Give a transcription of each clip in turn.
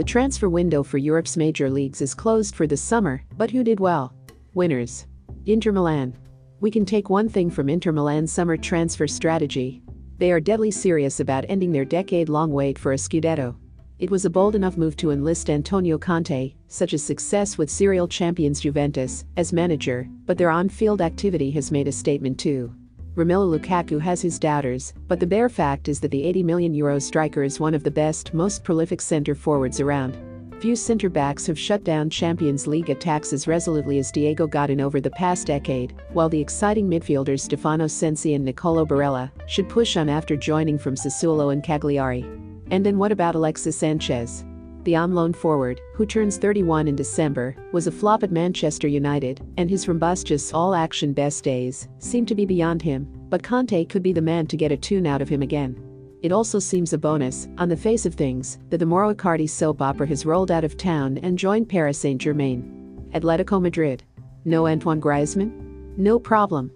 The transfer window for Europe's major leagues is closed for the summer, but who did well? Winners. Inter Milan. We can take one thing from Inter Milan's summer transfer strategy. They are deadly serious about ending their decade long wait for a Scudetto. It was a bold enough move to enlist Antonio Conte, such as success with serial champions Juventus, as manager, but their on field activity has made a statement too. Romelu Lukaku has his doubters, but the bare fact is that the 80 million euro striker is one of the best, most prolific centre forwards around. Few centre backs have shut down Champions League attacks as resolutely as Diego Godin over the past decade, while the exciting midfielders Stefano Sensi and Nicolo Barella should push on after joining from Sassuolo and Cagliari. And then what about Alexis Sanchez? The on loan forward, who turns 31 in December, was a flop at Manchester United, and his rumbustious all action best days seem to be beyond him, but Conte could be the man to get a tune out of him again. It also seems a bonus, on the face of things, that the Mauro Icardi soap opera has rolled out of town and joined Paris Saint Germain. Atletico Madrid. No Antoine Griezmann? No problem.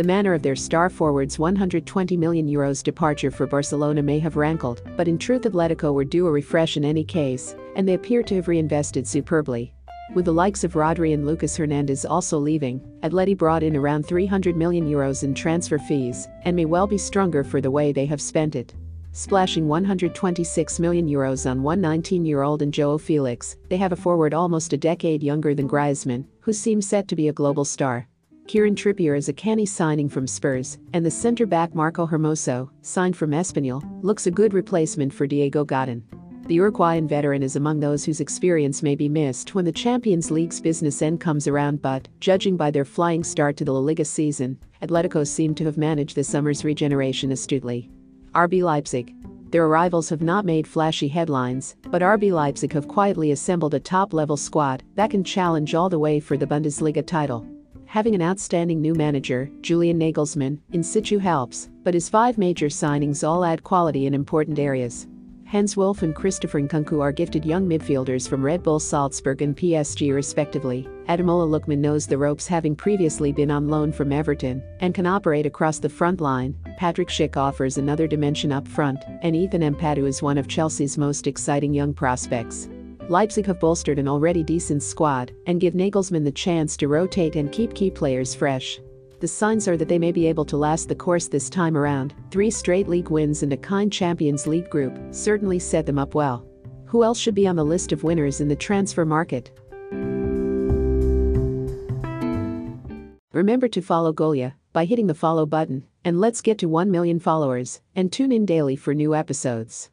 The manner of their star forward's 120 million euros departure for Barcelona may have rankled, but in truth Atletico were due a refresh in any case, and they appear to have reinvested superbly. With the likes of Rodri and Lucas Hernandez also leaving, Atleti brought in around 300 million euros in transfer fees and may well be stronger for the way they have spent it. Splashing 126 million euros on one 19-year-old and Joao Felix, they have a forward almost a decade younger than Griezmann, who seems set to be a global star. Kieran Trippier is a canny signing from Spurs, and the centre back Mario Hermoso, signed from Espanyol, looks a good replacement for Diego Godin. The Uruguayan veteran is among those whose experience may be missed when the Champions League's business end comes around, but, judging by their flying start to the La Liga season, Atletico seem to have managed this summer's regeneration astutely. RB Leipzig. Their arrivals have not made flashy headlines, but RB Leipzig have quietly assembled a top level squad that can challenge all the way for the Bundesliga title. Having an outstanding new manager, Julian Nagelsmann, in situ helps, but his five major signings all add quality in important areas. Hannes Wolf and Christopher Nkunku are gifted young midfielders from Red Bull Salzburg and PSG respectively. Ademola Lookman knows the ropes having previously been on loan from Everton and can operate across the front line. Patrick Schick offers another dimension up front, and Ethan Ampadu is one of Chelsea's most exciting young prospects. Leipzig have bolstered an already decent squad and give Nagelsmann the chance to rotate and keep key players fresh. The signs are that they may be able to last the course this time around. Three straight league wins and a kind Champions League group certainly set them up well. Who else should be on the list of winners in the transfer market? Remember to follow Golia by hitting the follow button, and let's get to 1 million followers, and tune in daily for new episodes.